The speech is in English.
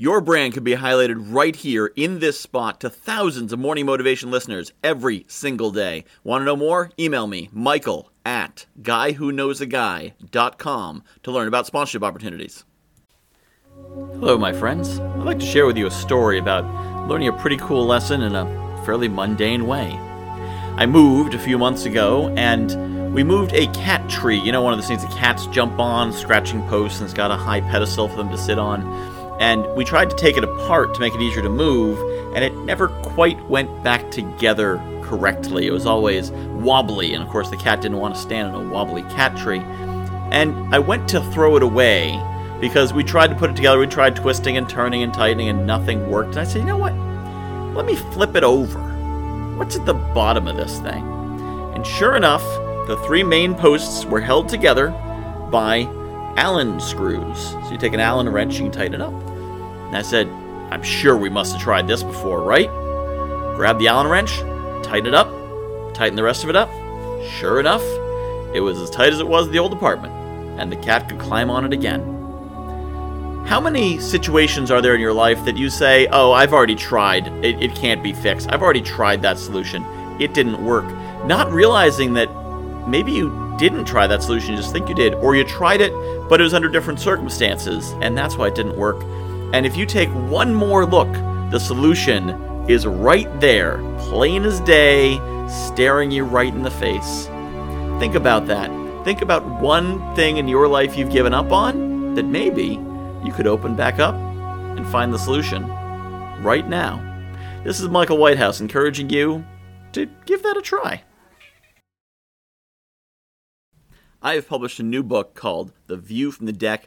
Your brand could be highlighted right here in this spot to thousands of morning motivation listeners every single day. Want to know more? Email me, Michael at guywhoknowsaguy.com to learn about sponsorship opportunities. Hello, my friends. I'd like to share with you a story about learning a pretty cool lesson in a fairly mundane way. I moved a few months ago and we moved a cat tree. You know, one of those things that cats jump on, scratching posts, and it's got a high pedestal for them to sit on and we tried to take it apart to make it easier to move, and it never quite went back together correctly. It was always wobbly, and of course, the cat didn't want to stand on a wobbly cat tree. And I went to throw it away because we tried to put it together. We tried twisting and turning and tightening, and nothing worked. And I said, you know what? Let me flip it over. What's at the bottom of this thing? And sure enough, the three main posts were held together by Allen screws. So you take an Allen wrench, and you can tighten it up. And I said, I'm sure we must have tried this before, right? Grab the Allen wrench, tighten it up, tighten the rest of it up. Sure enough, it was as tight as it was in the old apartment, and the cat could climb on it again. How many situations are there in your life that you say, Oh, I've already tried, it, it can't be fixed? I've already tried that solution, it didn't work. Not realizing that maybe you didn't try that solution, you just think you did, or you tried it, but it was under different circumstances, and that's why it didn't work. And if you take one more look, the solution is right there, plain as day, staring you right in the face. Think about that. Think about one thing in your life you've given up on that maybe you could open back up and find the solution right now. This is Michael Whitehouse encouraging you to give that a try. I have published a new book called The View from the Deck